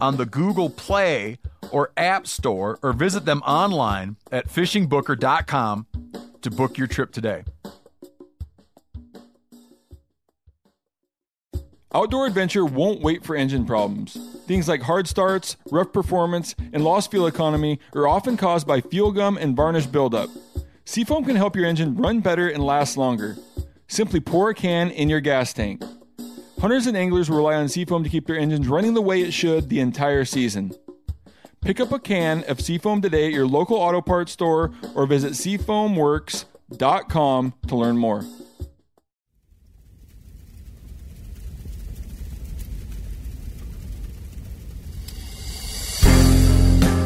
on the Google Play or App Store or visit them online at fishingbooker.com to book your trip today. Outdoor adventure won't wait for engine problems. Things like hard starts, rough performance, and lost fuel economy are often caused by fuel gum and varnish buildup. Seafoam can help your engine run better and last longer. Simply pour a can in your gas tank. Hunters and anglers rely on Seafoam to keep their engines running the way it should the entire season. Pick up a can of Seafoam today at your local auto parts store or visit seafoamworks.com to learn more.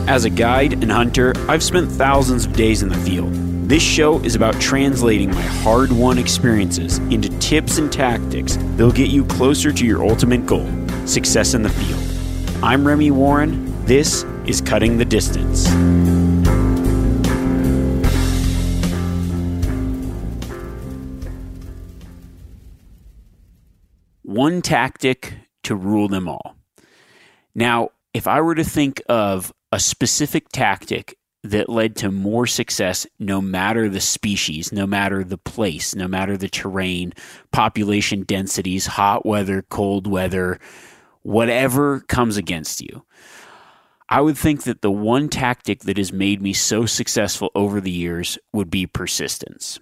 As a guide and hunter, I've spent thousands of days in the field. This show is about translating my hard won experiences into tips and tactics that'll get you closer to your ultimate goal success in the field. I'm Remi Warren. This is Cutting the Distance. One tactic to rule them all. Now, if I were to think of a specific tactic that led to more success no matter the species, no matter the place, no matter the terrain, population densities, hot weather, cold weather, whatever comes against you. I would think that the one tactic that has made me so successful over the years would be persistence.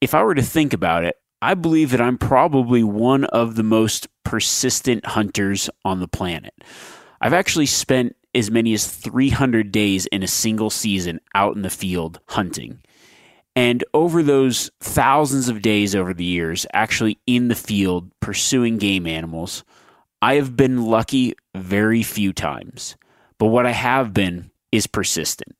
If I were to think about it, I believe that I'm probably one of the most persistent hunters on the planet. I've actually spent as many as 300 days in a single season out in the field hunting. And over those thousands of days over the years, actually in the field pursuing game animals, I have been lucky very few times. But what I have been is persistent.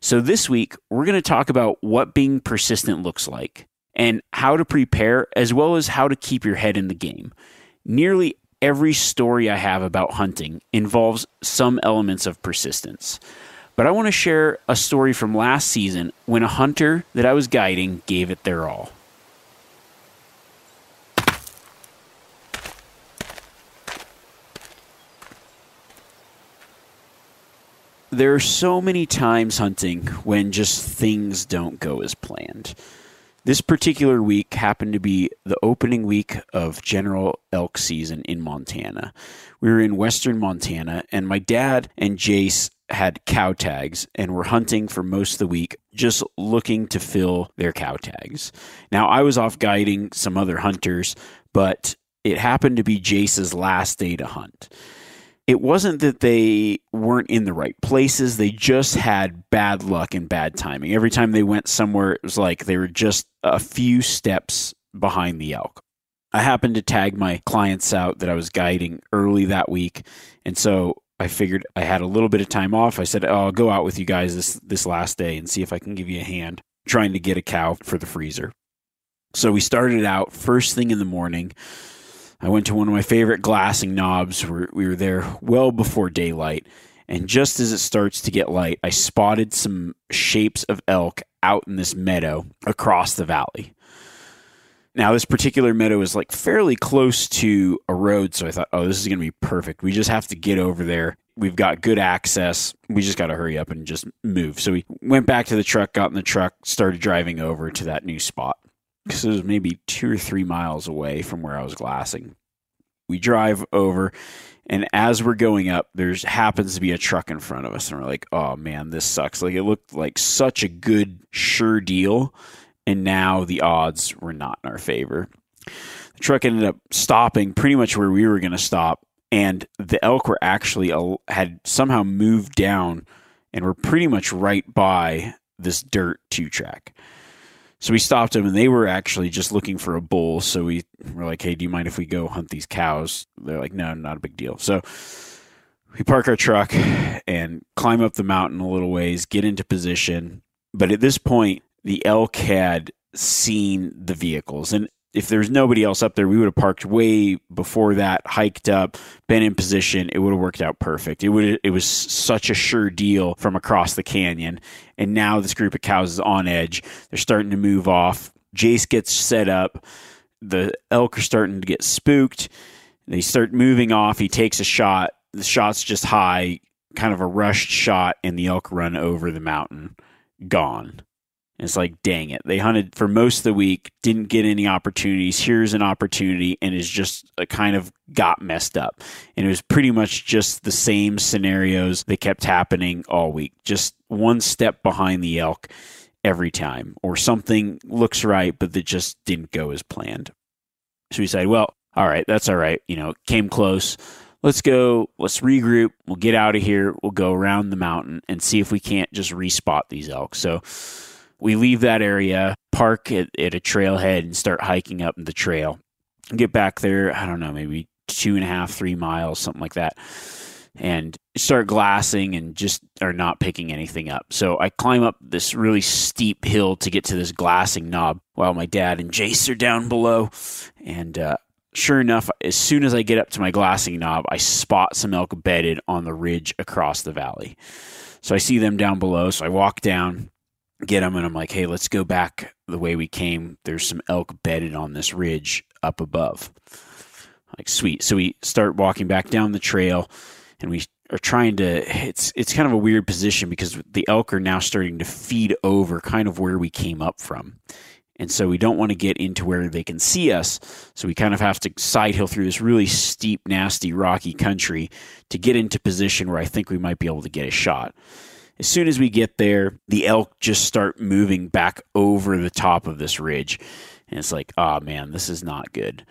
So this week, we're going to talk about what being persistent looks like and how to prepare, as well as how to keep your head in the game. Nearly every story I have about hunting involves some elements of persistence. But I want to share a story from last season when a hunter that I was guiding gave it their all. There are so many times hunting when just things don't go as planned. This particular week happened to be the opening week of general elk season in Montana. We were in western Montana, and my dad and Jace had cow tags and were hunting for most of the week, just looking to fill their cow tags. Now, I was off guiding some other hunters, but it happened to be Jace's last day to hunt it wasn't that they weren't in the right places. They just had bad luck and bad timing. Every time they went somewhere, it was like they were just a few steps behind the elk. I happened to tag my clients out that I was guiding early that week. And so I figured I had a little bit of time off. I said, oh, I'll go out with you guys this, this last day and see if I can give you a hand trying to get a cow for the freezer. So we started out first thing in the morning. I went to one of my favorite glassing knobs. We were there well before daylight. And just as it starts to get light, I spotted some shapes of elk out in this meadow across the valley. Now, this particular meadow is like fairly close to a road, so I thought, oh, this is going to be perfect. We just have to get over there. We've got good access. We just got to hurry up and just move. So we went back to the truck, got in the truck, started driving over to that new spot because it was maybe two or three miles away from where I was glassing. We drive over, And as we're going up, there's happens to be a truck in front of us, and we're like, "Oh man, this sucks!" Like it looked like such a good, sure deal, and now the odds were not in our favor. The truck ended up stopping pretty much where we were going to stop, and the elk were actually had somehow moved down and were pretty much right by this dirt two track. So we stopped them, and they were actually just looking for a bull. So we were like, "Hey, do you mind if we go hunt these cows?" They're like, "No, not a big deal." So we park our truck and climb up the mountain a little ways, get into position. But at this point, the elk had seen the vehicles, and if there's nobody else up there, we would have parked way before that, hiked up, been in position. It would have worked out perfect. It would it was such a sure deal from across the canyon. And now this group of cows is on edge. They're starting to move off. Jace gets set up. The elk are starting to get spooked. They start moving off. He takes a shot. The shot's just high, kind of a rushed shot, and the elk run over the mountain. Gone. And it's like, dang it. They hunted for most of the week, didn't get any opportunities. Here's an opportunity, and is just a kind of got messed up. And it was pretty much just the same scenarios that kept happening all week. Just one step behind the elk every time, or something looks right, but that just didn't go as planned. So we said, well, all right, that's all right. You know, came close. Let's go, let's regroup. We'll get out of here. We'll go around the mountain and see if we can't just respot these elk. So, we leave that area, park at, at a trailhead, and start hiking up the trail. Get back there, I don't know, maybe two and a half, three miles, something like that, and start glassing and just are not picking anything up. So I climb up this really steep hill to get to this glassing knob while my dad and Jace are down below. And uh, sure enough, as soon as I get up to my glassing knob, I spot some elk bedded on the ridge across the valley. So I see them down below. So I walk down, get them and I'm like, hey, let's go back the way we came. There's some elk bedded on this ridge up above. Like sweet. So we start walking back down the trail and we are trying to it's it's kind of a weird position because the elk are now starting to feed over kind of where we came up from. And so we don't want to get into where they can see us. So we kind of have to side hill through this really steep, nasty, rocky country to get into position where I think we might be able to get a shot. As soon as we get there, the elk just start moving back over the top of this ridge. And it's like, oh man, this is not good.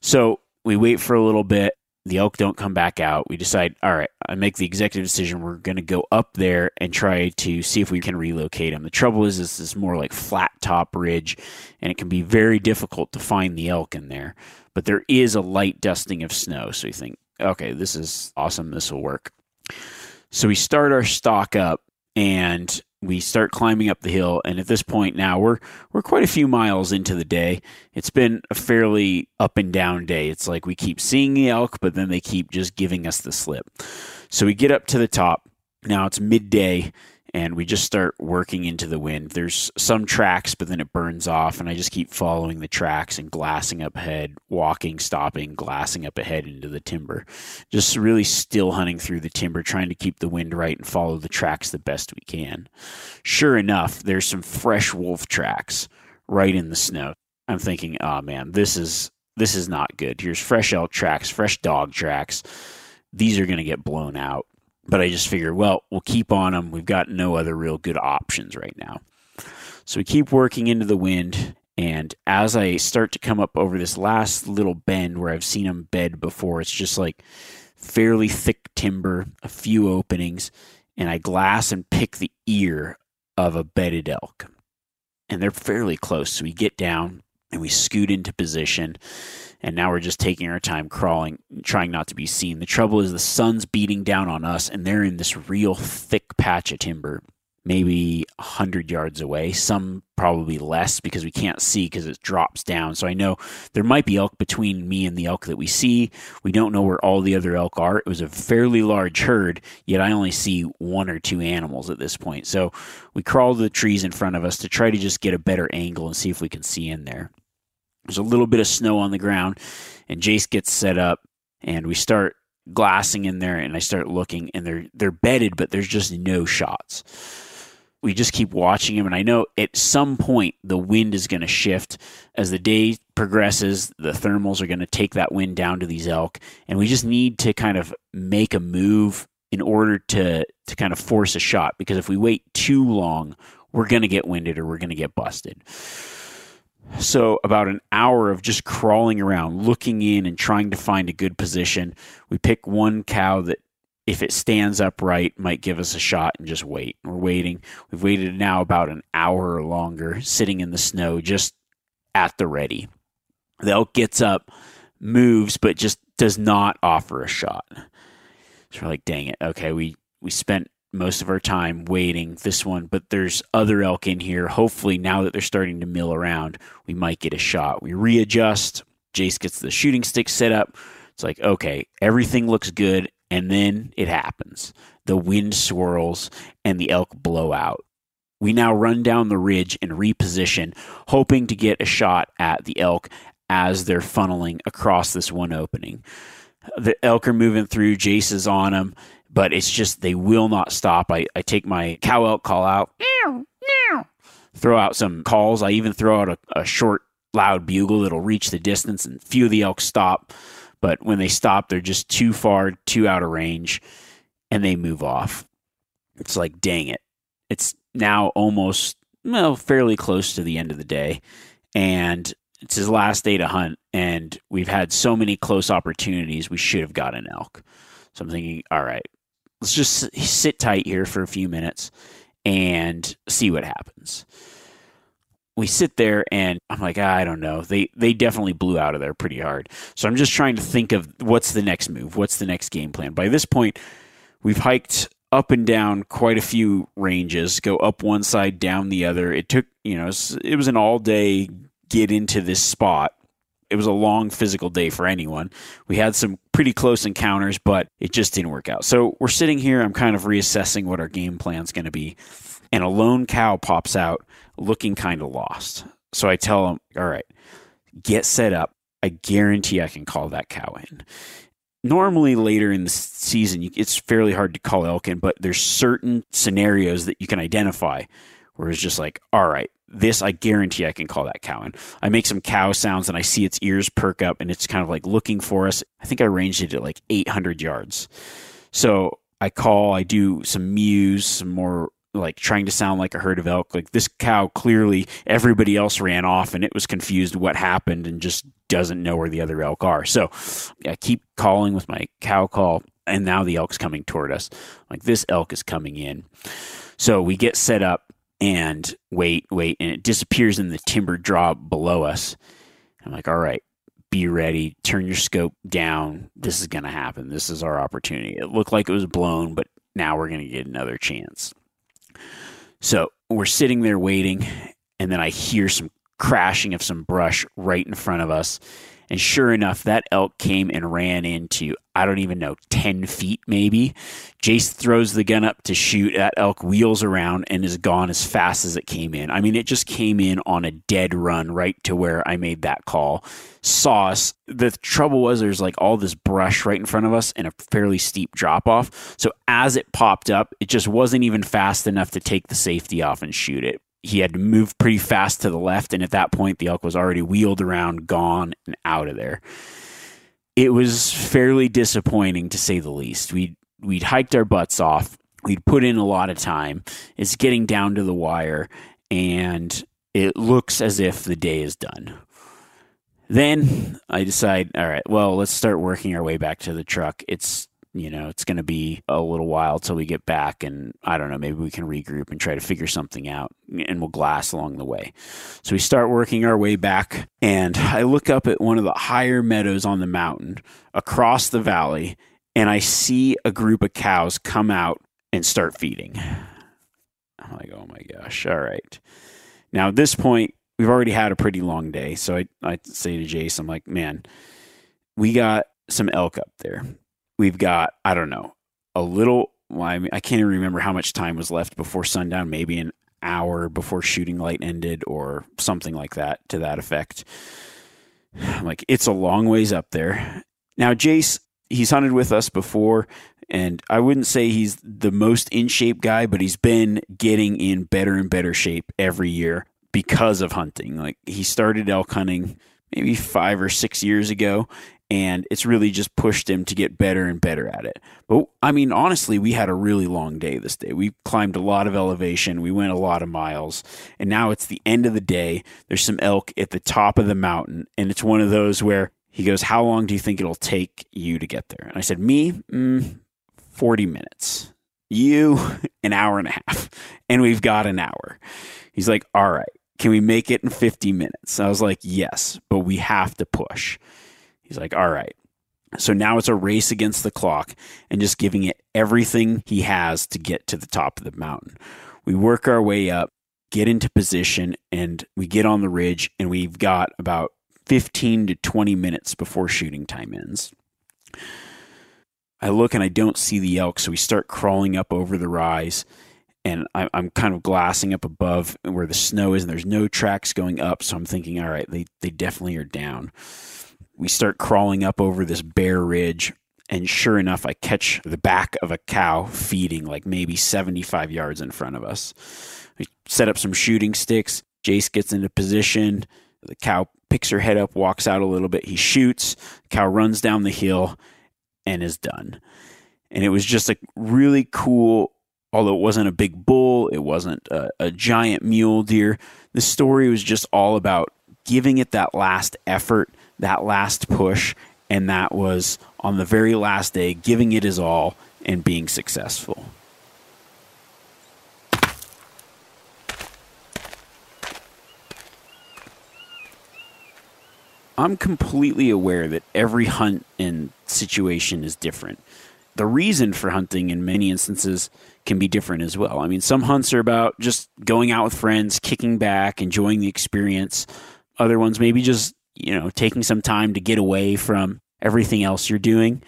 So we wait for a little bit. The elk don't come back out. We decide, all right, I make the executive decision. We're going to go up there and try to see if we can relocate them. The trouble is, this is more like flat top ridge, and it can be very difficult to find the elk in there. But there is a light dusting of snow. So you think, okay, this is awesome. This will work. So we start our stalk up and we start climbing up the hill. And at this point now we're we're quite a few miles into the day. It's been a fairly up and down day. It's like we keep seeing the elk but then they keep just giving us the slip. So we get up to the top. Now it's midday and we just start working into the wind. There's some tracks, but then it burns off, and I just keep following the tracks and glassing up ahead, walking, stopping, glassing up ahead into the timber. Just really still hunting through the timber, trying to keep the wind right and follow the tracks the best we can. Sure enough, there's some fresh wolf tracks right in the snow. I'm thinking, oh man, this is this is not good. Here's fresh elk tracks, fresh dog tracks. These are going to get blown out. But I just figured, well, we'll keep on them. We've got no other real good options right now. So we keep working into the wind. And as I start to come up over this last little bend where I've seen them bed before, it's just like fairly thick timber, a few openings, and I glass and pick the ear of a bedded elk. And they're fairly close. So we get down and we scoot into position and now we're just taking our time crawling, trying not to be seen. The trouble is the sun's beating down on us, and they're in this real thick patch of timber, maybe 100 yards away, some probably less because we can't see because it drops down. So I know there might be elk between me and the elk that we see. We don't know where all the other elk are. It was a fairly large herd, yet I only see one or two animals at this point. So we crawl the trees in front of us to try to just get a better angle and see if we can see in there. There's a little bit of snow on the ground, and Jace gets set up, and we start glassing in there, and I start looking, and they're they're bedded, but there's just no shots. We just keep watching him. And I know at some point the wind is going to shift as the day progresses. The thermals are going to take that wind down to these elk, and we just need to kind of make a move in order to to kind of force a shot. Because if we wait too long, we're going to get winded or we're going to get busted. So, about an hour of just crawling around, looking in and trying to find a good position. We pick one cow that, if it stands upright, might give us a shot and just wait. We're waiting. We've waited now about an hour or longer, sitting in the snow, just at the ready. The elk gets up, moves, but just does not offer a shot. So we're like, dang it. Okay, we, we spent most of our time waiting this one, but there's other elk in here. Hopefully, now that they're starting to mill around, we might get a shot. We readjust. Jace gets the shooting stick set up. It's like, okay, everything looks good. And then it happens. The wind swirls and the elk blow out. We now run down the ridge and reposition, hoping to get a shot at the elk as they're funneling across this one opening. The elk are moving through. Jace is on them but it's just they will not stop. I, I take my cow elk call out, throw out some calls. I even throw out a, a short, loud bugle that'll reach the distance, and few of the elk stop. But when they stop, they're just too far, too out of range, and they move off. It's like, dang it. It's now almost, well, fairly close to the end of the day. And it's his last day to hunt. And we've had so many close opportunities. We should have got an elk. So I'm thinking, all right, let's just sit tight here for a few minutes and see what happens. We sit there and I'm like, ah, I don't know. They they definitely blew out of there pretty hard. So I'm just trying to think of what's the next move? What's the next game plan? By this point, we've hiked up and down quite a few ranges, go up one side, down the other. It took, you know, it was an all day get into this spot it was a long physical day for anyone. We had some pretty close encounters, but it just didn't work out. So we're sitting here. I'm kind of reassessing what our game plan is going to be. And a lone cow pops out looking kind of lost. So I tell him, all right, get set up. I guarantee I can call that cow in. Normally, later in the season, it's fairly hard to call elk in, but there's certain scenarios that you can identify where it's just like, all right, this I guarantee I can call that cow in. I make some cow sounds and I see its ears perk up and it's kind of like looking for us. I think I ranged it at like 800 yards. So I call, I do some mews, some more like trying to sound like a herd of elk. Like this cow clearly everybody else ran off and it was confused what happened and just doesn't know where the other elk are. So I keep calling with my cow call and now the elk's coming toward us. Like this elk is coming in. So we get set up and wait, wait, and it disappears in the timber draw below us. I'm like, all right, be ready, turn your scope down. This is going to happen. This is our opportunity. It looked like it was blown, but now we're going to get another chance. So we're sitting there waiting, and then I hear some crashing of some brush right in front of us. And sure enough, that elk came and ran into, I don't even know, 10 feet maybe. Jace throws the gun up to shoot. That elk wheels around and is gone as fast as it came in. I mean, it just came in on a dead run right to where I made that call. Us. The trouble was there's like all this brush right in front of us and a fairly steep drop off. So as it popped up, it just wasn't even fast enough to take the safety off and shoot it he had to move pretty fast to the left, and at that point, the elk was already wheeled around, gone, and out of there. It was fairly disappointing to say the least. We we'd hiked our butts off. We'd put in a lot of time. It's getting down to the wire, and it looks as if the day is done. Then I decide, all right, well, let's start working our way back to the truck. It's you know, it's going to be a little while till we get back, and I don't know, maybe we can regroup and try to figure something out, and we'll glass along the way. So we start working our way back, and I look up at one of the higher meadows on the mountain across the valley, and I see a group of cows come out and start feeding. I'm like, oh my gosh, all right. Now, at this point, we've already had a pretty long day. So I, I say to Jace, I'm like, man, we got some elk up there we've got I don't know a little. Well, I, mean, I can't even remember how much time was left before sundown. Maybe an hour before shooting light ended, or something like that to that effect. I'm like it's a long ways up there. Now, Jace, he's hunted with us before. And I wouldn't say he's the most in shape guy, but he's been getting in better and better shape every year because of hunting. Like he started elk hunting maybe five or six years ago, and it's really just pushed him to get better and better at it. But I mean, honestly, we had a really long day this day. We climbed a lot of elevation, we went a lot of miles, and now it's the end of the day. There's some elk at the top of the mountain, and it's one of those where he goes, How long do you think it'll take you to get there? And I said, Me, mm, 40 minutes. You, an hour and a half. And we've got an hour. He's like, All right, can we make it in 50 minutes? I was like, Yes, but we have to push. He's like, All right. So now it's a race against the clock and just giving it everything he has to get to the top of the mountain. We work our way up, get into position, and we get on the ridge, and we've got about 15 to 20 minutes before shooting time ends. I look and I don't see the elk, so we start crawling up over the rise. And I, am kind of glassing up above where the snow is, and there's no tracks going up. So I'm thinking, all right, they, they definitely are down we start crawling up over this bare ridge. And sure enough, I catch the back of a cow feeding like maybe 75 yards in front of us. We set up some shooting sticks. Jace gets into position. The cow picks her head up, walks out a little bit. He shoots. The cow runs down the hill and is done. And it was just a really cool, although it wasn't a big bull, it wasn't a, a giant mule deer. The story was just all about giving it that last effort that last push, and that was on the very last day, giving it his all and being successful. I'm completely aware that every hunt and situation is different. The reason for hunting in many instances can be different as well. I mean, some hunts are about just going out with friends, kicking back, enjoying the experience. Other ones maybe just you know, taking some time to get away from everything else you're doing.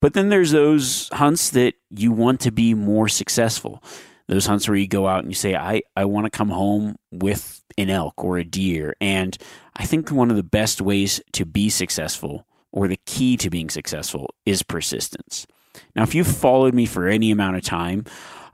But then there's those hunts that you want to be more successful. Those hunts where you go out and you say, I, I want to come home with an elk or a deer. And I think one of the best ways to be successful, or the key to being successful, is persistence. Now, if you've followed me for any amount of time,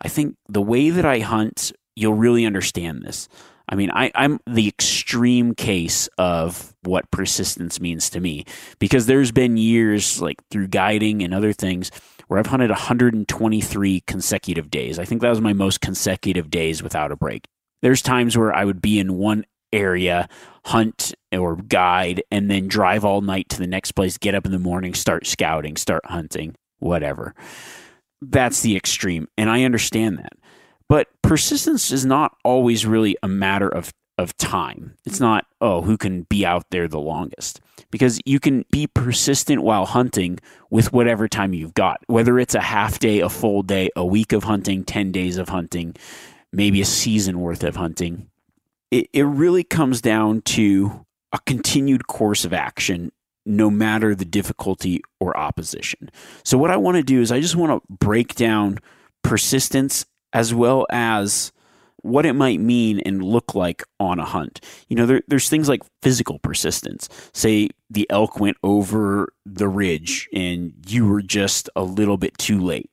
I think the way that I hunt, you'll really understand this. I mean, I, I'm the extreme case of what persistence means to me because there's been years, like through guiding and other things, where I've hunted 123 consecutive days. I think that was my most consecutive days without a break. There's times where I would be in one area, hunt or guide, and then drive all night to the next place, get up in the morning, start scouting, start hunting, whatever. That's the extreme. And I understand that. But persistence is not always really a matter of of time. It's not, oh, who can be out there the longest. Because you can be persistent while hunting with whatever time you've got, whether it's a half day, a full day, a week of hunting, 10 days of hunting, maybe a season worth of hunting. It, it really comes down to a continued course of action, no matter the difficulty or opposition. So, what I want to do is I just want to break down persistence as well as what it might mean and look like on a hunt. You know, there, there's things like physical persistence. Say the elk went over the ridge and you were just a little bit too late.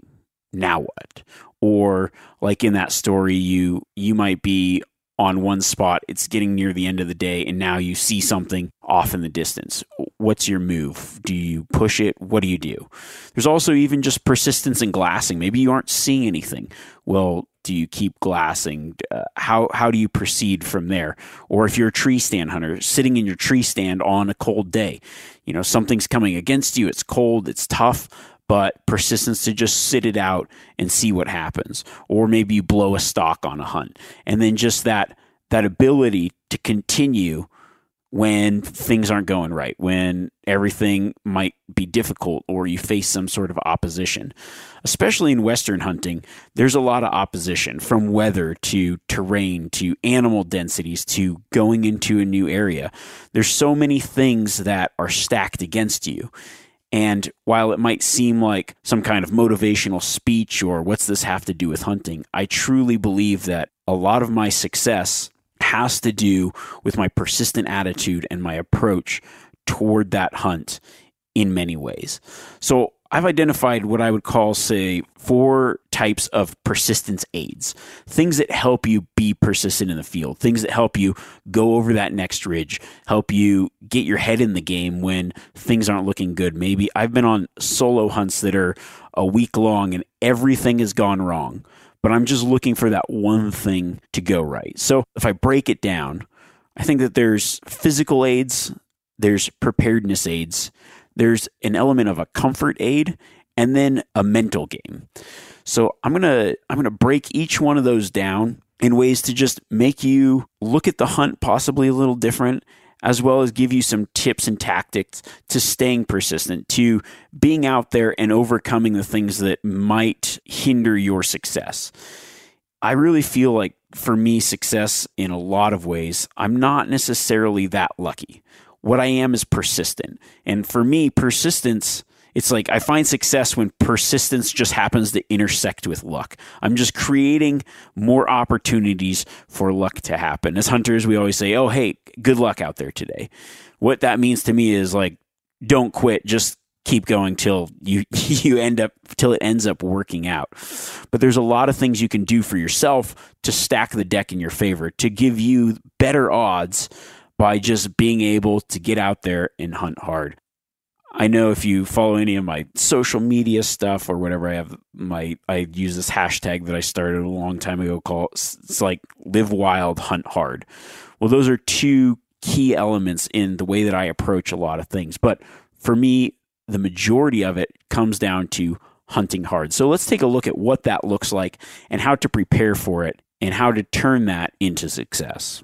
Now what? Or like in that story, you you might be on one spot, it's getting near the end of the day, and now you see something off in the distance. What's your move? Do you push it? What do you do? There's also even just persistence in glassing. Maybe you aren't seeing anything. Well, do you keep glassing? Uh, how how do you proceed from there? Or if you're a tree stand hunter, sitting in your tree stand on a cold day, you know something's coming against you. It's cold. It's tough but persistence to just sit it out and see what happens. Or maybe you blow a stalk on a hunt. And then just that that ability to continue when things aren't going right, when everything might be difficult or you face some sort of opposition. Especially in Western hunting, there's a lot of opposition from weather to terrain to animal densities to going into a new area. There's so many things that are stacked against you. And while it might seem like some kind of motivational speech or what's this have to do with hunting, I truly believe that a lot of my success has to do with my persistent attitude and my approach toward that hunt in many ways. So I've identified what I would call, say, four types of persistence aids. Things that help you be persistent in the field, things that help you go over that next ridge, help you get your head in the game when things aren't looking good. Maybe I've been on solo hunts that are a week long and everything has gone wrong, but I'm just looking for that one thing to go right. So if I break it down, I think that there's physical aids, there's preparedness aids, there's an element of a comfort aid and then a mental game. So I'm going to I'm going to break each one of those down in ways to just make you look at the hunt possibly a little different as well as give you some tips and tactics to staying persistent, to being out there and overcoming the things that might hinder your success. I really feel like for me, success in a lot of ways, I'm not necessarily that lucky. What I am is persistent. And for me, persistence, it's like I find success when persistence just happens to intersect with luck. I'm just creating more opportunities for luck to happen. As hunters, we always say, oh, hey, good luck out there today. What that means to me is like, don't quit, just keep going till you you end up till it ends up working out. But there's a lot of things you can do for yourself to stack the deck in your favor to give you better odds by just being able to get out there and hunt hard. I know if you follow any of my social media stuff or whatever, I have my I use this hashtag that I started a long time ago called it's like live wild, hunt hard. Well, those are two key elements in the way that I approach a lot of things. But for me, the majority of it comes down to hunting hard. So let's take a look at what that looks like and how to prepare for it and how to turn that into success.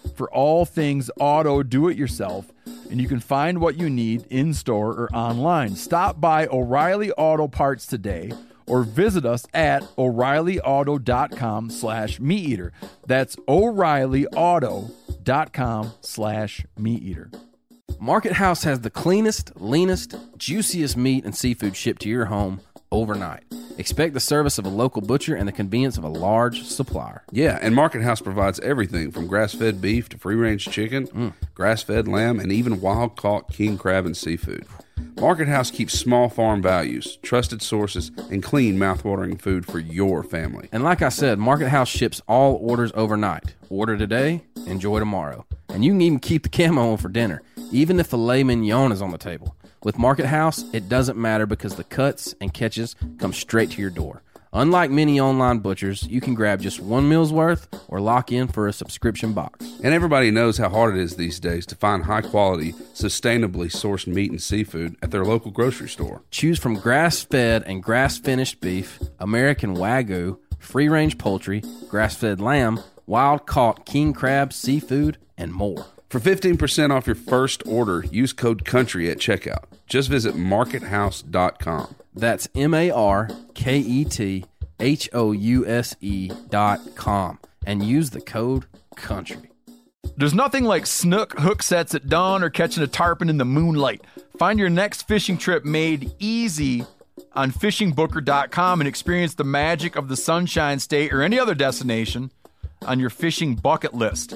for all things auto do it yourself, and you can find what you need in store or online. Stop by O'Reilly Auto Parts today or visit us at o'reillyauto.com slash meat eater. That's o'reillyauto.com slash meat eater. Market House has the cleanest, leanest, juiciest meat and seafood shipped to your home overnight. Expect the service of a local butcher and the convenience of a large supplier. Yeah, and Market House provides everything from grass fed beef to free range chicken, Mm. grass fed lamb, and even wild caught king crab and seafood. Market House keeps small farm values, trusted sources, and clean, mouthwatering food for your family. And like I said, Market House ships all orders overnight. Order today, enjoy tomorrow. And you can even keep the camo on for dinner, even if the filet mignon is on the table. With Market House, it doesn't matter because the cuts and catches come straight to your door. Unlike many online butchers, you can grab just one meal's worth or lock in for a subscription box. And everybody knows how hard it is these days to find high quality, sustainably sourced meat and seafood at their local grocery store. Choose from grass fed and grass finished beef, American Wagyu, free range poultry, grass fed lamb, wild caught king crab, seafood, and more. For 15% off your first order, use code COUNTRY at checkout. Just visit markethouse.com. That's M A R K E T H O U S E dot com and use the code COUNTRY. There's nothing like snook hook sets at dawn or catching a tarpon in the moonlight. Find your next fishing trip made easy on fishingbooker.com and experience the magic of the Sunshine State or any other destination on your fishing bucket list.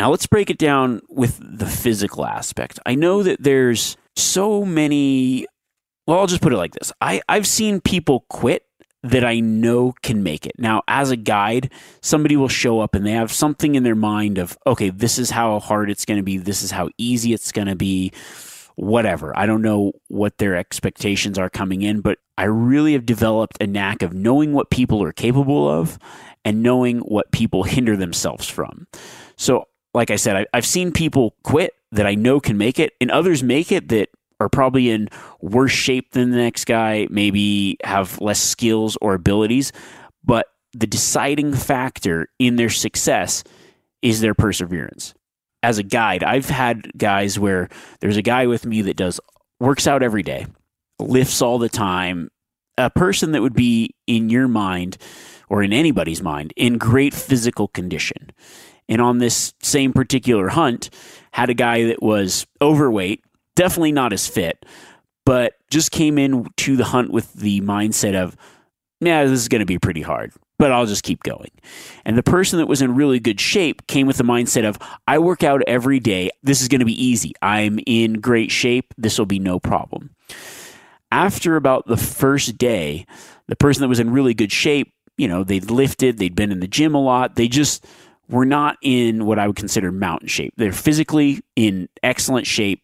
Now let's break it down with the physical aspect. I know that there's so many well, I'll just put it like this. I, I've seen people quit that I know can make it. Now, as a guide, somebody will show up and they have something in their mind of, okay, this is how hard it's going to be. This is how easy it's going to be. Whatever. I don't know what their expectations are coming in, but I really have developed a knack of knowing what people are capable of and knowing what people hinder themselves from. So, like I said, I, I've seen people quit that I know can make it, and others make it that are probably in worse shape than the next guy, maybe have less skills or abilities, but the deciding factor in their success is their perseverance. As a guide, I've had guys where there's a guy with me that does works out every day, lifts all the time, a person that would be in your mind or in anybody's mind in great physical condition. And on this same particular hunt, had a guy that was overweight, definitely not as fit, but just came in to the hunt with the mindset of, yeah, this is going to be pretty hard, but I'll just keep going. And the person that was in really good shape came with the mindset of, I work out every day. This is going to be easy. I'm in great shape. This will be no problem. After about the first day, the person that was in really good shape, you know, they'd lifted, they'd been in the gym a lot. They just were not in what I would consider mountain shape. They're physically in excellent shape,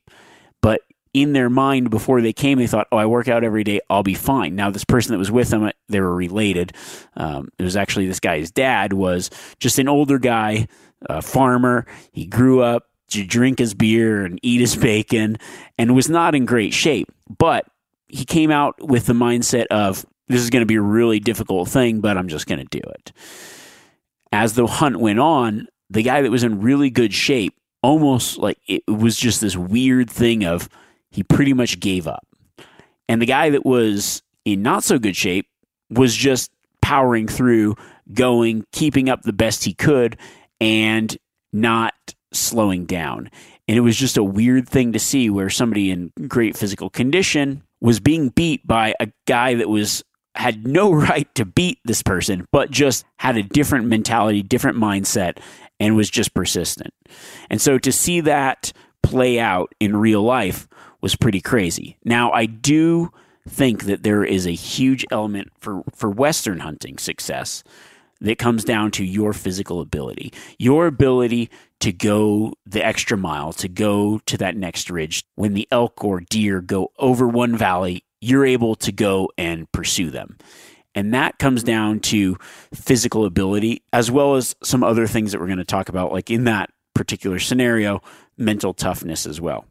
but in their mind before they came, they thought, "Oh, I work out every day. I'll be fine." Now, this person that was with them, they were related. Um, it was actually this guy's dad was just an older guy, a farmer. He grew up to drink his beer and eat his bacon, and was not in great shape. But he came out with the mindset of, "This is going to be a really difficult thing, but I'm just going to do it." As the hunt went on, the guy that was in really good shape almost like it was just this weird thing of he pretty much gave up. And the guy that was in not so good shape was just powering through, going, keeping up the best he could, and not slowing down. And it was just a weird thing to see where somebody in great physical condition was being beat by a guy that was had no right to beat this person, but just had a different mentality, different mindset, and was just persistent. And so to see that play out in real life was pretty crazy. Now, I do think that there is a huge element for, for Western hunting success that comes down to your physical ability, your ability to go the extra mile, to go to that next ridge. When the elk or deer go over one valley, you're able to go and pursue them. And that comes down to physical ability, as well as some other things that we're going to talk about, like in that particular scenario, mental toughness as well.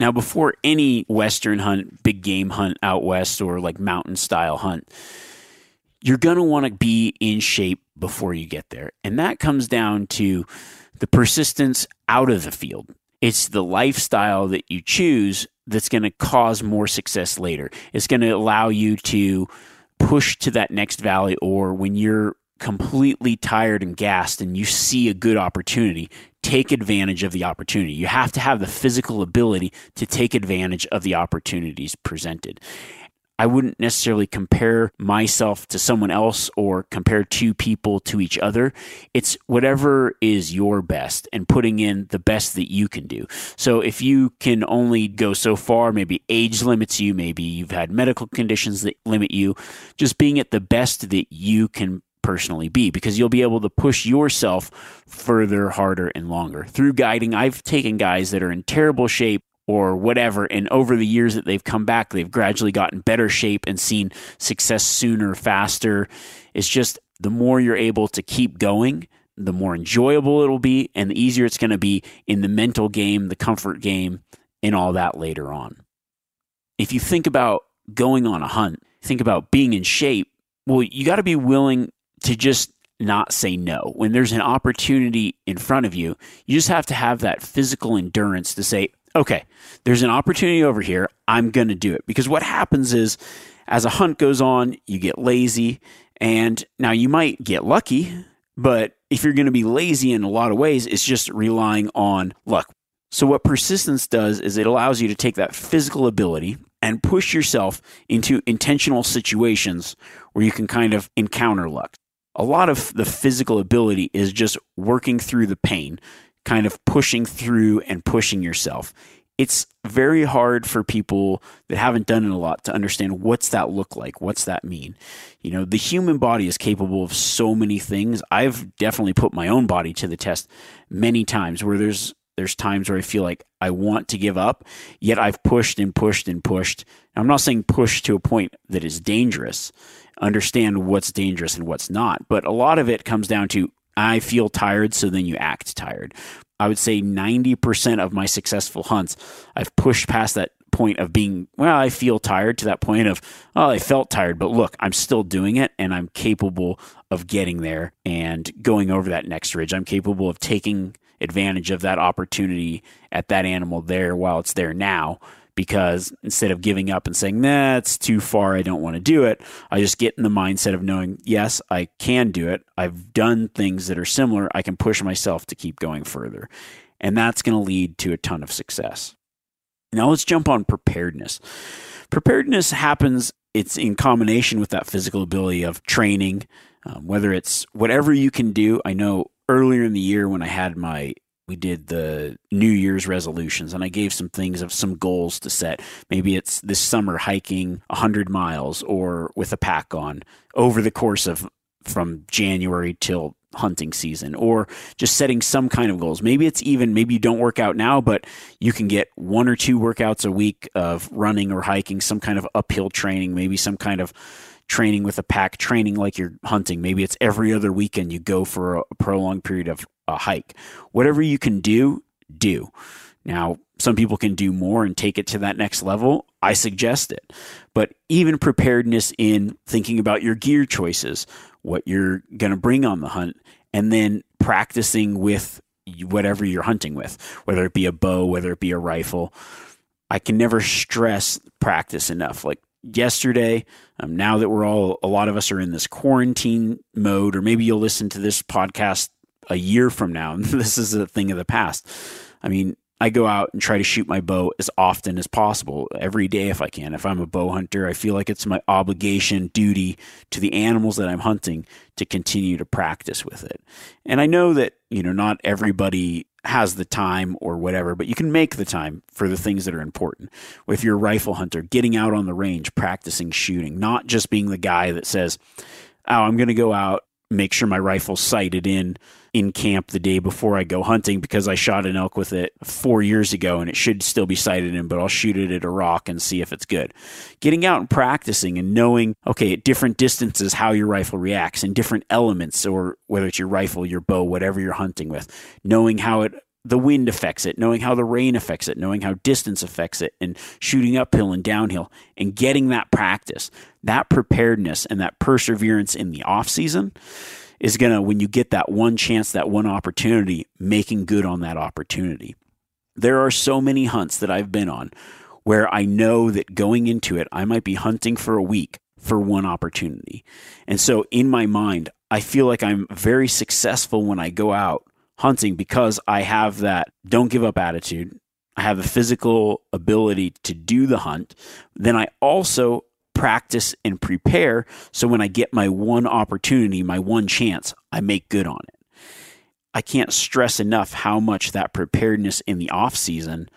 Now, before any Western hunt, big game hunt out west, or like mountain style hunt, you're going to want to be in shape before you get there. And that comes down to the persistence out of the field. It's the lifestyle that you choose that's going to cause more success later. It's going to allow you to push to that next valley or when you're completely tired and gassed and you see a good opportunity, take advantage of the opportunity. You have to have the physical ability to take advantage of the opportunities presented. I wouldn't necessarily compare myself to someone else or compare two people to each other. It's whatever is your best and putting in the best that you can do. So if you can only go so far, maybe age limits you, maybe you've had medical conditions that limit you, just being at the best that you can personally be because you'll be able to push yourself further, harder, and longer. Through guiding, I've taken guys that are in terrible shape or whatever. And over the years that they've come back, they've gradually gotten better shape and seen success sooner, faster. It's just the more you're able to keep going, the more enjoyable it'll be, and the easier it's going to be in the mental game, the comfort game, and all that later on. If you think about going on a hunt, think about being in shape, well, you got to be willing to just not say no. When there's an opportunity in front of you, you just have to have that physical endurance to say, okay, there's an opportunity over here. I'm going to do it. Because what happens is, as a hunt goes on, you get lazy. And now you might get lucky, but if you're going to be lazy in a lot of ways, it's just relying on luck. So, what persistence does is it allows you to take that physical ability and push yourself into intentional situations where you can kind of encounter luck. A lot of the physical ability is just working through the pain, kind of pushing through and pushing yourself. it's very hard for people that haven't done it a lot to understand what's that look like? What's that mean? You know, the human body is capable of so many things. I've definitely put my own body to the test many times where there's there's times where I feel like I want to give up, yet I've pushed and pushed and pushed. I'm not saying push to a point that is dangerous. Understand what's dangerous and what's not, but a lot of it comes down to I feel tired, so then you act tired. I would say 90% of my successful hunts, I've pushed past that point of being, well, I feel tired to that point of, oh, I felt tired, but look, I'm still doing it and I'm capable of getting there and going over that next ridge. I'm capable of taking advantage of that opportunity at that animal there while it's there now because instead of giving up and saying, nah, too far, I don't want to do it, I just get in the mindset of knowing, yes, I can do it. I've done things that are similar. I can push myself to keep going further. And that's going to lead to a ton of success. Now let's jump on preparedness. Preparedness happens, it's in combination with that physical ability of training, um, whether it's whatever you can do. I know earlier in the year when I had my we did the New Year's resolutions and I gave some things of some goals to set. Maybe it's this summer hiking 100 miles or with a pack on over the course of from January till hunting season or just setting some kind of goals. Maybe it's even maybe you don't work out now, but you can get one or two workouts a week of running or hiking, some kind of uphill training, maybe some kind of training with a pack, training like you're hunting. Maybe it's every other weekend you go for a prolonged period of a hike. Whatever you can do, do. Now, some people can do more and take it to that next level. I suggest it. But even preparedness in thinking about your gear choices, what you're going to bring on the hunt, and then practicing with whatever you're hunting with, whether it be a bow, whether it be a rifle. I can never stress practice enough. Like yesterday, um, now that we're all, a lot of us are in this quarantine mode, or maybe you'll listen to this podcast a year from now, this is a thing of the past. I mean, I go out and try to shoot my bow as often as possible, every day if I can. If I'm a bow hunter, I feel like it's my obligation, duty to the animals that I'm hunting to continue to practice with it. And I know that, you know, not everybody has the time or whatever, but you can make the time for the things that are important. If you're a rifle hunter, getting out on the range, practicing shooting, not just being the guy that says, Oh, I'm going to go out make sure my rifle's sighted in in camp the day before I go hunting because I shot an elk with it four years ago and it should still be sighted in, but I'll shoot it at a rock and see if it's good. Getting out and practicing and knowing, okay, at different distances, how your rifle reacts and different elements, or whether it's your rifle, your bow, whatever you're hunting with, knowing how it the wind affects it, knowing how the rain affects it, knowing how distance affects it, and shooting uphill and downhill, and getting that practice, that preparedness, and that perseverance in the off season is going to, when you get that one chance, that one opportunity, making good on that opportunity. There are so many hunts that I've been on where I know that going into it, I might be hunting for a week for one opportunity. And so in my mind, I feel like I'm very successful when I go out hunting because I have that don't give up attitude. I have the physical ability to do the hunt. Then I also practice and prepare so when I get my one opportunity, my one chance, I make good on it. I can't stress enough how much that preparedness in the off season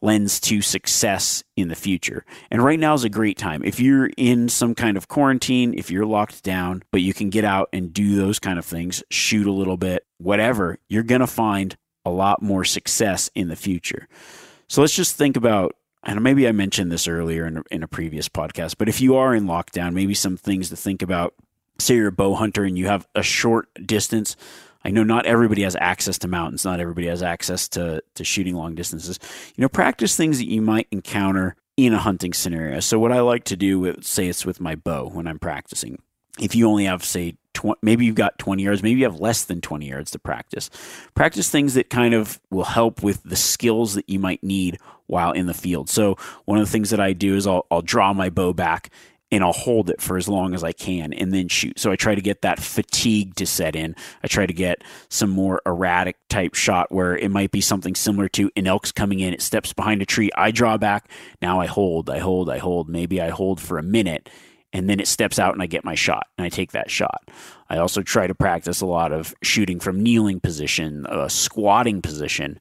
lends to success in the future. And right now is a great time. If you're in some kind of quarantine, if you're locked down, but you can get out and do those kind of things, shoot a little bit, whatever, you're going to find a lot more success in the future. So let's just think about and maybe I mentioned this earlier in a, in a previous podcast, but if you are in lockdown, maybe some things to think about. Say you're a bow hunter and you have a short distance I know not everybody has access to mountains, not everybody has access to, to shooting long distances. You know, practice things that you might encounter in a hunting scenario. So what I like to do with say it's with my bow when I'm practicing. If you only have say 20, maybe you've got 20 yards, maybe you have less than 20 yards to practice. Practice things that kind of will help with the skills that you might need while in the field. So one of the things that I do is I'll, I'll draw my bow back and I'll hold it for as long as I can and then shoot. So I try to get that fatigue to set in. I try to get some more erratic type shot where it might be something similar to an elk's coming in, it steps behind a tree, I draw back, now I hold, I hold, I hold. Maybe I hold for a minute and then it steps out and I get my shot and I take that shot. I also try to practice a lot of shooting from kneeling position, a squatting position.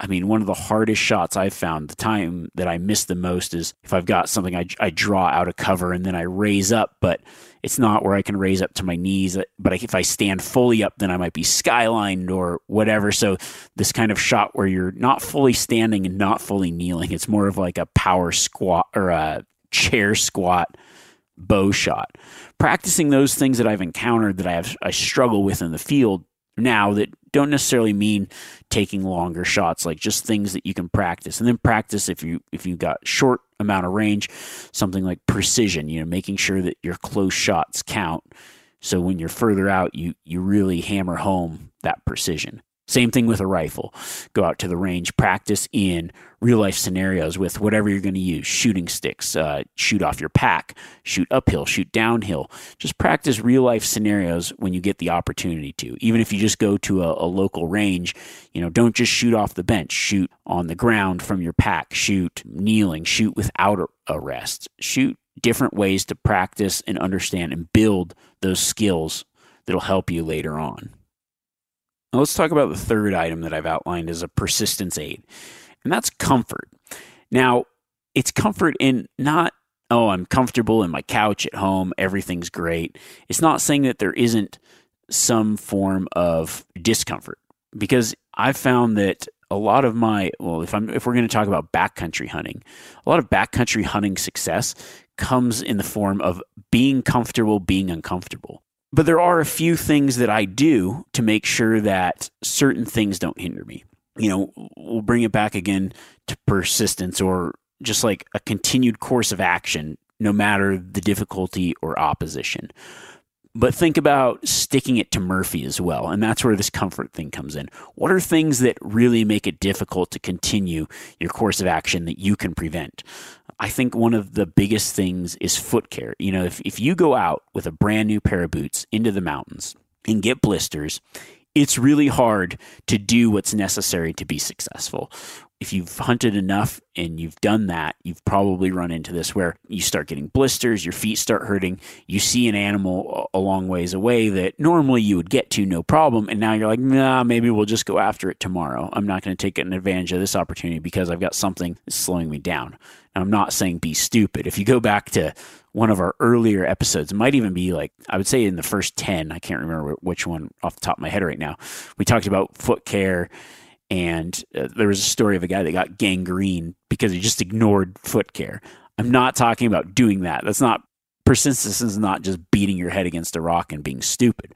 I mean, one of the hardest shots I've found, the time that I miss the most is if I've got something I, I draw out of cover and then I raise up, but it's not where I can raise up to my knees. But if I stand fully up, then I might be skylined or whatever. So, this kind of shot where you're not fully standing and not fully kneeling, it's more of like a power squat or a chair squat bow shot. Practicing those things that I've encountered that I have I struggle with in the field now that don't necessarily mean taking longer shots like just things that you can practice. And then practice if you if you got short amount of range something like precision you know making sure that your close shots count. So when you're further out you you really hammer home that precision same thing with a rifle. Go out to the range, practice in real life scenarios with whatever you're going to use shooting sticks, uh, shoot off your pack, shoot uphill, shoot downhill. Just practice real life scenarios when you get the opportunity to. Even if you just go to a, a local range, you know, don't just shoot off the bench, shoot on the ground from your pack, shoot kneeling, shoot without a rest, shoot different ways to practice and understand and build those skills that'll help you later on. Now let's talk about the third item that I've outlined as a persistence aid, and that's comfort. Now, it's comfort in not, oh, I'm comfortable in my couch at home, everything's great. It's not saying that there isn't some form of discomfort because I've found that a lot of my well if I'm if we're going to talk about backcountry hunting a lot of backcountry hunting success comes in the form of being comfortable being uncomfortable but there are a few things that I do to make sure that certain things don't hinder me. You know, we'll bring it back again to persistence or just like a continued course of action, no matter the difficulty or opposition. But think about sticking it to Murphy as well. And that's where this comfort thing comes in. What are things that really make it difficult to continue your course of action that you can prevent? I think one of the biggest things is foot care. You know, if, if you go out with a brand new pair of boots into the mountains and get blisters, it's really hard to do what's necessary to be successful if you've hunted enough and you've done that, you've probably run into this where you start getting blisters, your feet start hurting, you see an animal a long ways away that normally you would get to no problem, and now you're like, nah, maybe we'll just go after it tomorrow. I'm not going to take an advantage of this opportunity because I've got something that's slowing me down. I'm not saying be stupid. If you go back to one of our earlier episodes, it might even be like, I would say in the first 10, I can't remember which one off the top of my head right now, we talked about foot care and uh, there was a story of a guy that got gangrene because he just ignored foot care. I'm not talking about doing that. That's not persistence is not just beating your head against a rock and being stupid.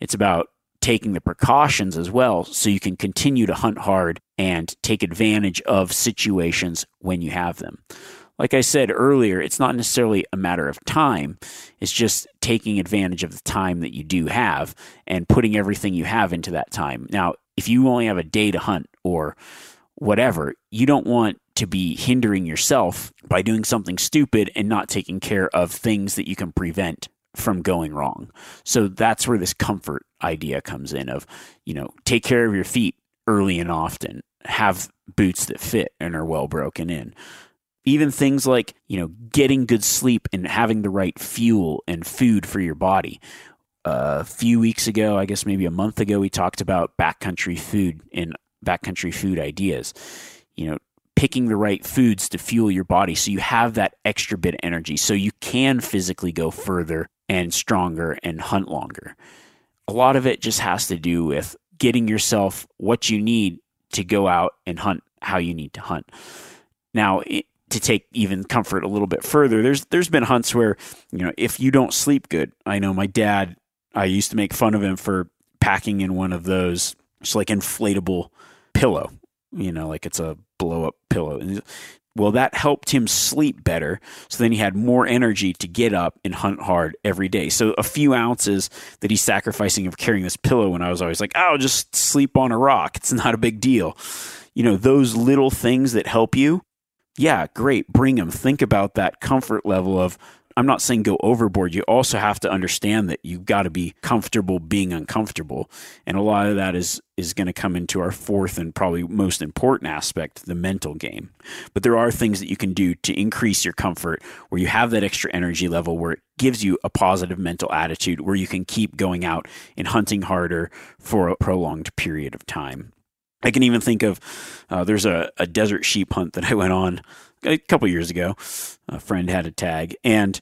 It's about taking the precautions as well so you can continue to hunt hard and take advantage of situations when you have them. Like I said earlier, it's not necessarily a matter of time. It's just taking advantage of the time that you do have and putting everything you have into that time. Now, if you only have a day to hunt or whatever, you don't want to be hindering yourself by doing something stupid and not taking care of things that you can prevent from going wrong. So that's where this comfort idea comes in of, you know, take care of your feet early and often, have boots that fit and are well broken in. Even things like, you know, getting good sleep and having the right fuel and food for your body a few weeks ago, I guess maybe a month ago, we talked about backcountry food and backcountry food ideas. You know, picking the right foods to fuel your body so you have that extra bit of energy so you can physically go further and stronger and hunt longer. A lot of it just has to do with getting yourself what you need to go out and hunt how you need to hunt. Now, it, to take even comfort a little bit further, there's there's been hunts where, you know, if you don't sleep good, I know my dad I used to make fun of him for packing in one of those, just like inflatable pillow, you know, like it's a blow up pillow. Well, that helped him sleep better. So then he had more energy to get up and hunt hard every day. So a few ounces that he's sacrificing of carrying this pillow when I was always like, oh, just sleep on a rock. It's not a big deal. You know, those little things that help you. Yeah, great. Bring them. Think about that comfort level of I'm not saying go overboard. You also have to understand that you've got to be comfortable being uncomfortable. And a lot of that is is going to come into our fourth and probably most important aspect, the mental game. But there are things that you can do to increase your comfort where you have that extra energy level where it gives you a positive mental attitude where you can keep going out and hunting harder for a prolonged period of time. I can even think of uh, there's a, a desert sheep hunt that I went on a couple years ago. A friend had a tag, and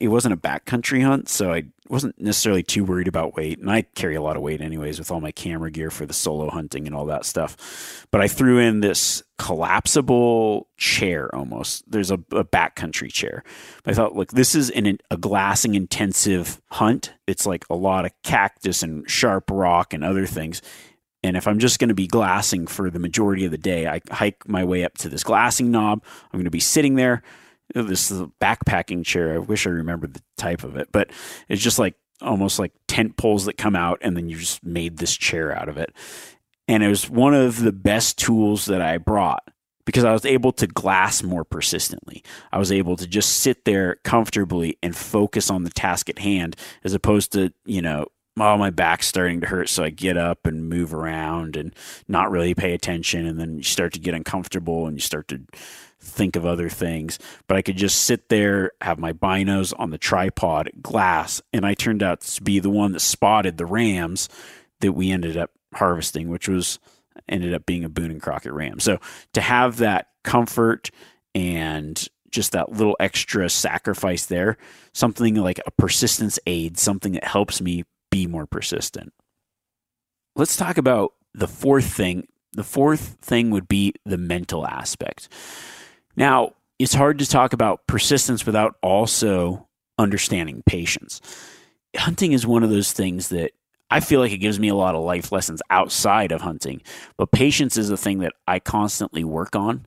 it wasn't a backcountry hunt, so I wasn't necessarily too worried about weight. And I carry a lot of weight anyways with all my camera gear for the solo hunting and all that stuff. But I threw in this collapsible chair almost. There's a, a backcountry chair. I thought, look, this is an, a glassing intensive hunt. It's like a lot of cactus and sharp rock and other things. And if I'm just going to be glassing for the majority of the day, I hike my way up to this glassing knob. I'm going to be sitting there. This is a backpacking chair. I wish I remembered the type of it, but it's just like almost like tent poles that come out, and then you just made this chair out of it. And it was one of the best tools that I brought because I was able to glass more persistently. I was able to just sit there comfortably and focus on the task at hand as opposed to, you know, oh, my back's starting to hurt. So I get up and move around and not really pay attention. And then you start to get uncomfortable and you start to think of other things. But I could just sit there, have my binos on the tripod, glass. And I turned out to be the one that spotted the rams that we ended up harvesting, which was ended up being a Boone and Crockett ram. So to have that comfort and just that little extra sacrifice there, something like a persistence aid, something that helps me be more persistent. Let's talk about the fourth thing. The fourth thing would be the mental aspect. Now, it's hard to talk about persistence without also understanding patience. Hunting is one of those things that I feel like it gives me a lot of life lessons outside of hunting, but patience is a thing that I constantly work on.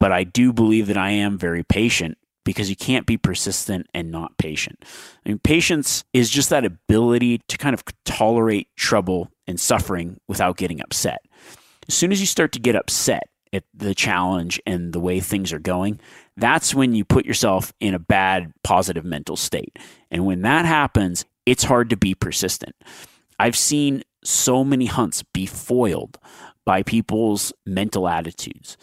But I do believe that I am very patient because you can't be persistent and not patient. I mean, patience is just that ability to kind of tolerate trouble and suffering without getting upset. As soon as you start to get upset at the challenge and the way things are going, that's when you put yourself in a bad positive mental state. And when that happens, it's hard to be persistent. I've seen so many hunts be foiled by people's mental attitudes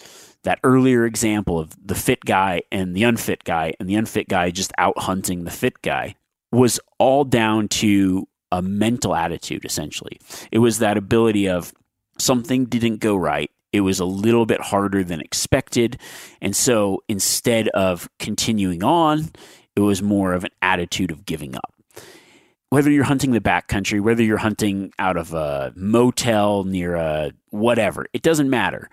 that earlier example of the fit guy and the unfit guy, and the unfit guy just out hunting the fit guy, was all down to a mental attitude, essentially. It was that ability of something didn't go right. It was a little bit harder than expected. And so instead of continuing on, it was more of an attitude of giving up. Whether you're hunting the backcountry, whether you're hunting out of a motel near a whatever, it doesn't matter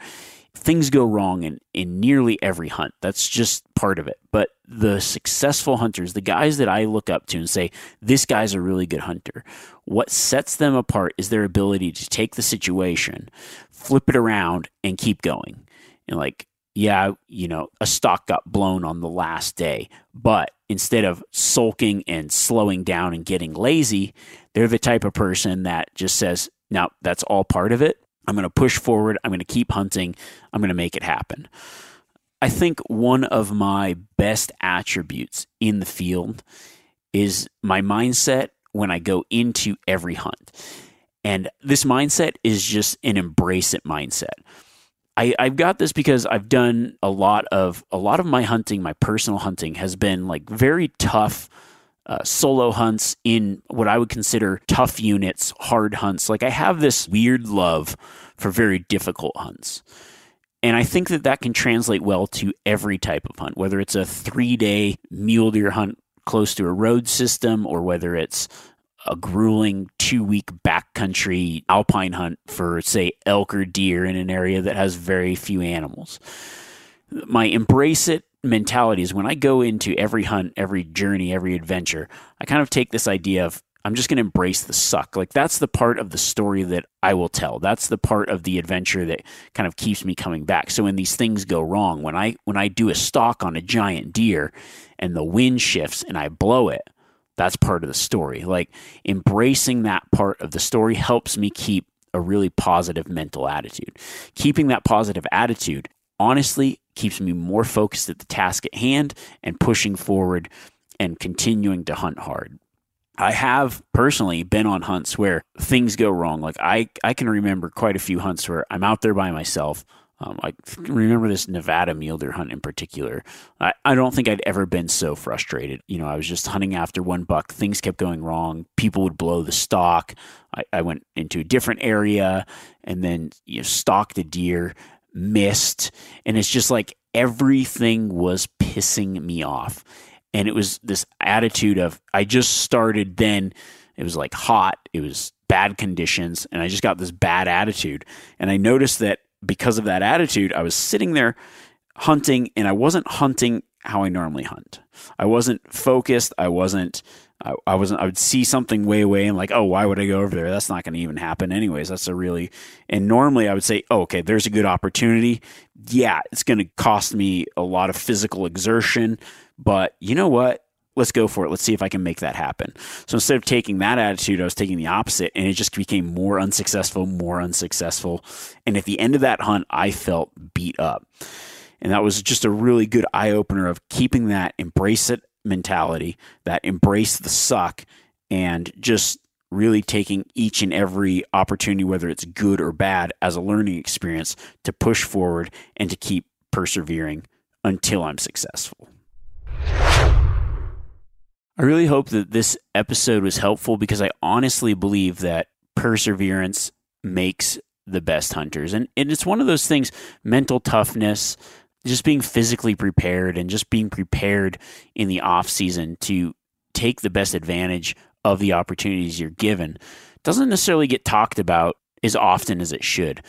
things go wrong in, in nearly every hunt. That's just part of it. But the successful hunters, the guys that I look up to and say, this guy's a really good hunter, what sets them apart is their ability to take the situation, flip it around, and keep going. And like, yeah, you know, a stock got blown on the last day, but instead of sulking and slowing down and getting lazy, they're the type of person that just says, now that's all part of it I'm going to push forward. I'm going to keep hunting. I'm going to make it happen. I think one of my best attributes in the field is my mindset when I go into every hunt. And this mindset is just an embrace it mindset. I, I've got this because I've done a lot of a lot of my hunting, my personal hunting has been like very tough uh, solo hunts in what I would consider tough units, hard hunts. Like I have this weird love for very difficult hunts. And I think that that can translate well to every type of hunt, whether it's a three day mule deer hunt close to a road system or whether it's a grueling two week backcountry alpine hunt for, say, elk or deer in an area that has very few animals. My embrace it mentality is when I go into every hunt, every journey, every adventure, I kind of take this idea of I'm just going to embrace the suck. Like that's the part of the story that I will tell. That's the part of the adventure that kind of keeps me coming back. So when these things go wrong, when I when I do a stalk on a giant deer and the wind shifts and I blow it, that's part of the story. Like embracing that part of the story helps me keep a really positive mental attitude. Keeping that positive attitude honestly keeps me more focused at the task at hand and pushing forward and continuing to hunt hard. I have personally been on hunts where things go wrong. Like I, I can remember quite a few hunts where I'm out there by myself. Um, I remember this Nevada mule deer hunt in particular. I, I don't think I'd ever been so frustrated. You know, I was just hunting after one buck. Things kept going wrong. People would blow the stock. I, I went into a different area and then you know, stalked a deer, missed. And it's just like everything was pissing me off. And it was this attitude of, I just started then. It was like hot. It was bad conditions. And I just got this bad attitude. And I noticed that because of that attitude, I was sitting there hunting and I wasn't hunting how I normally hunt. I wasn't focused. I wasn't. I, I wasn't. I would see something way away and like, oh, why would I go over there? That's not going to even happen, anyways. That's a really. And normally, I would say, oh, okay, there's a good opportunity. Yeah, it's going to cost me a lot of physical exertion, but you know what? Let's go for it. Let's see if I can make that happen. So instead of taking that attitude, I was taking the opposite, and it just became more unsuccessful, more unsuccessful. And at the end of that hunt, I felt beat up. And that was just a really good eye opener of keeping that embrace it mentality, that embrace the suck, and just really taking each and every opportunity, whether it's good or bad, as a learning experience to push forward and to keep persevering until I'm successful. I really hope that this episode was helpful because I honestly believe that perseverance makes the best hunters. And, and it's one of those things mental toughness, just being physically prepared, and just being prepared in the off season to take the best advantage of the opportunities you're given doesn't necessarily get talked about as often as it should.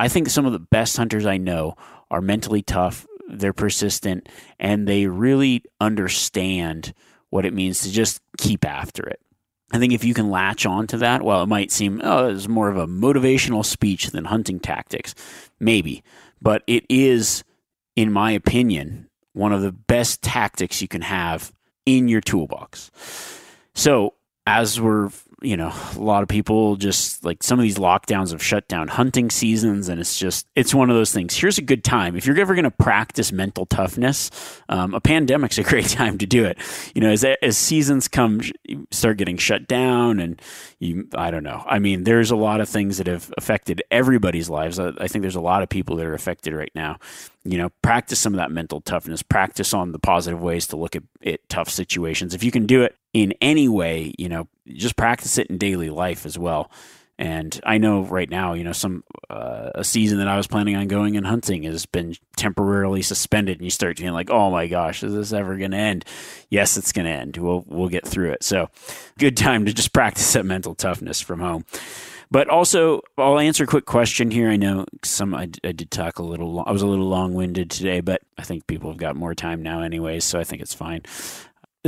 I think some of the best hunters I know are mentally tough, they're persistent, and they really understand what it means to just keep after it. I think if you can latch on to that, well, it might seem, oh, it's more of a motivational speech than hunting tactics. Maybe. But it is, in my opinion, one of the best tactics you can have in your toolbox. So, as we're, you know, a lot of people just like some of these lockdowns have shut down hunting seasons, and it's just, it's one of those things. Here's a good time. If you're ever going to practice mental toughness, um, a pandemic's a great time to do it. You know, as, as seasons come, start getting shut down, and you, I don't know. I mean, there's a lot of things that have affected everybody's lives. I, I think there's a lot of people that are affected right now you know, practice some of that mental toughness, practice on the positive ways to look at, at tough situations. If you can do it in any way, you know, just practice it in daily life as well. And I know right now, you know, some uh, a season that I was planning on going and hunting has been temporarily suspended, and you start feeling like, oh my gosh, is this ever going to end? Yes, it's going to end. We'll we'll get through it. So, good time to just practice that mental toughness from home. But also, I'll answer a quick question here. I know some I, I did talk a little. I was a little long winded today, but I think people have got more time now, anyways. So I think it's fine.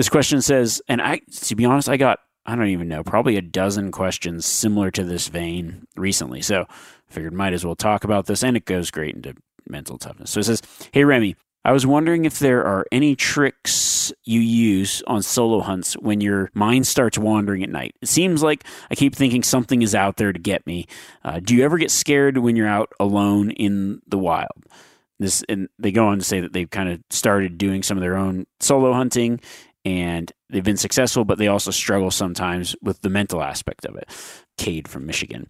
This question says, and I, to be honest, I got I don't even know, probably a dozen questions similar to this vein recently. So I figured might as well talk about this, and it goes great into mental toughness. So it says, Hey Remi, I was wondering if there are any tricks you use on solo hunts when your mind starts wandering at night. It seems like I keep thinking something is out there to get me. Uh, do you ever get scared when you're out alone in the wild? This and they go on to say that they've kind of started doing some of their own solo hunting and they've been successful, but they also struggle sometimes with the mental aspect of it. Cade from Michigan.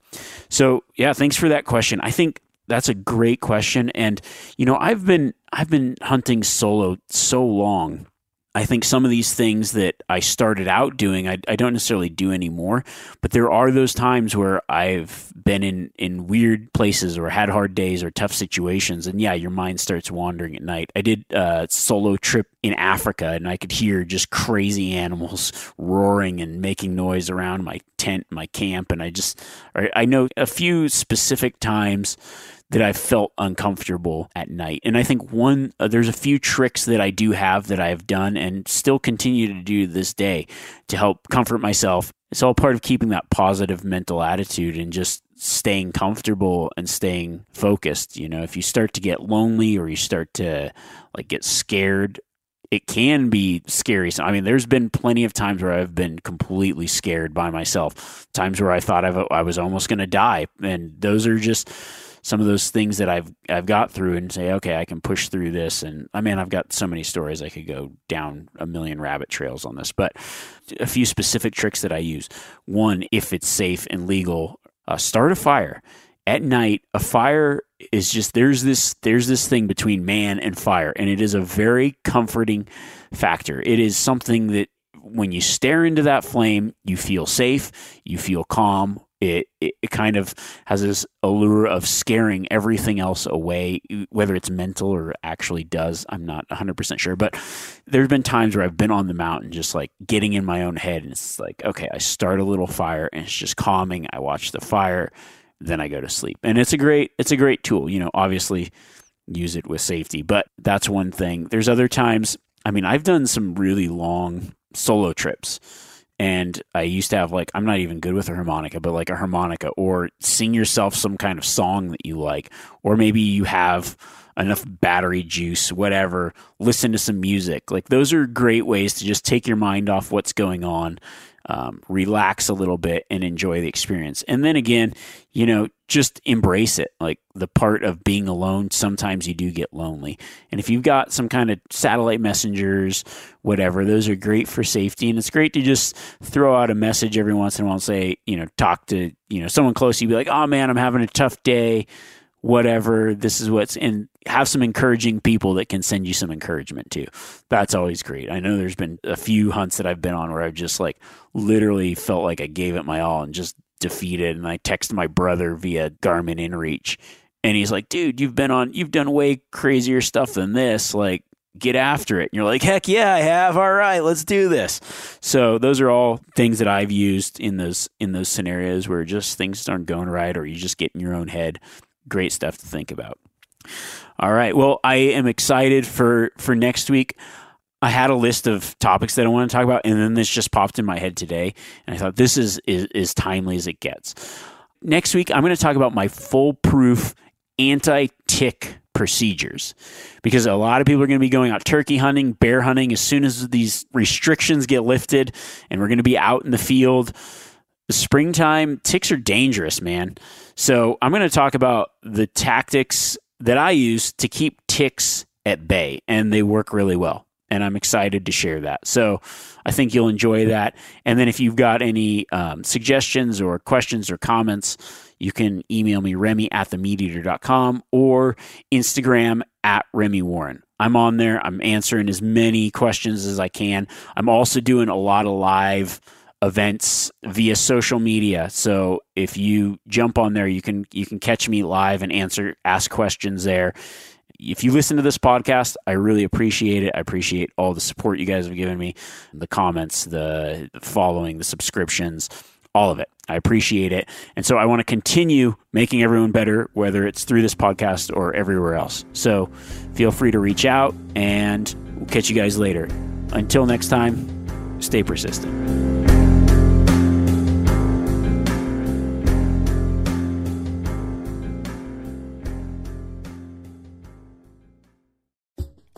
So yeah, thanks for that question. I think that's a great question and you know i've been i've been hunting solo so long i think some of these things that i started out doing i, I don't necessarily do anymore but there are those times where i've been in in weird places or had hard days or tough situations and yeah your mind starts wandering at night. I did a solo trip in africa and i could hear just crazy animals roaring and making noise around my tent my camp and i just i know a few specific times that I felt uncomfortable at night. And I think one, uh, there's a few tricks that I do have that I've done and still continue to do this day to help comfort myself. It's all part of keeping that positive mental attitude and just staying comfortable and staying focused. You know, if you start to get lonely or you start to like get scared, it can be scary. So I mean, there's been plenty of times where I've been completely scared by myself, times where I thought I was almost going to die. And those are just, some of those things that I've I've got through and say, okay, I can push through this. And I mean, I've got so many stories I could go down a million rabbit trails on this, but a few specific tricks that I use. One, if it's safe and legal, uh, start a fire at night. A fire is just there's this there's this thing between man and fire and it is a very comforting factor. It is something that when you stare into that flame, you feel safe, you feel calm. It, it, kind of has this allure of scaring everything else away, whether it's mental or actually does. I'm not 100% sure. But there's been times where I've been on the mountain just like getting in my own head. And it's like, okay, I start a little fire and it's just calming. I watch the fire, then I go to sleep. And it's a great, it's a great tool. You know, obviously use it with safety, but that's one thing. There's other times, I mean, I've done some really long solo trips and I used to have like I'm not even good with a harmonica, but like a harmonica or sing yourself some kind of song that you like, or maybe you have enough battery juice, whatever, listen to some music. Like those are great ways to just take your mind off what's going on, um, relax a little bit, and enjoy the experience. And then again, you know, just embrace it. Like the part of being alone, sometimes you do get lonely. And if you've got some kind of satellite messengers, whatever, those are great for safety. And it's great to just throw out a message every once in a while and say, you know, talk to, you know, someone close. You'd be like, oh man, I'm having a tough day whatever this is what's and have some encouraging people that can send you some encouragement too that's always great i know there's been a few hunts that i've been on where i've just like literally felt like i gave it my all and just defeated and i text my brother via garmin inreach and he's like dude you've been on you've done way crazier stuff than this like get after it and you're like heck yeah i have all right let's do this so those are all things that i've used in those in those scenarios where just things aren't going right or you just get in your own head great stuff to think about. All right. Well, I am excited for for next week. I had a list of topics that I want to talk about, and then this just popped in my head today, and I thought this is is as timely as it gets. Next week, I'm going to talk about my foolproof anti tick procedures because a lot of people are going to be going out turkey hunting, bear hunting as soon as these restrictions get lifted, and we're going to be out in the field. Springtime ticks are dangerous, man. So I'm going to talk about the tactics that I use to keep ticks at bay, and they work really well. And I'm excited to share that. So I think you'll enjoy that. And then if you've got any um, suggestions or questions or comments, you can email me, Remi at themeateater.com or Instagram at Remi Warren. I'm on there. I'm answering as many questions as I can. I'm also doing a lot of live events via social media. So if you jump on there, you can you can catch me live and answer ask questions there. If you listen to this podcast, I really appreciate it. I appreciate all the support you guys have given me, the comments, the, following, the subscriptions, all of it. I appreciate it. And so I want to continue making everyone better, whether it's through this podcast or everywhere else. So feel free to reach out and we'll catch you guys later. Until next time, stay persistent.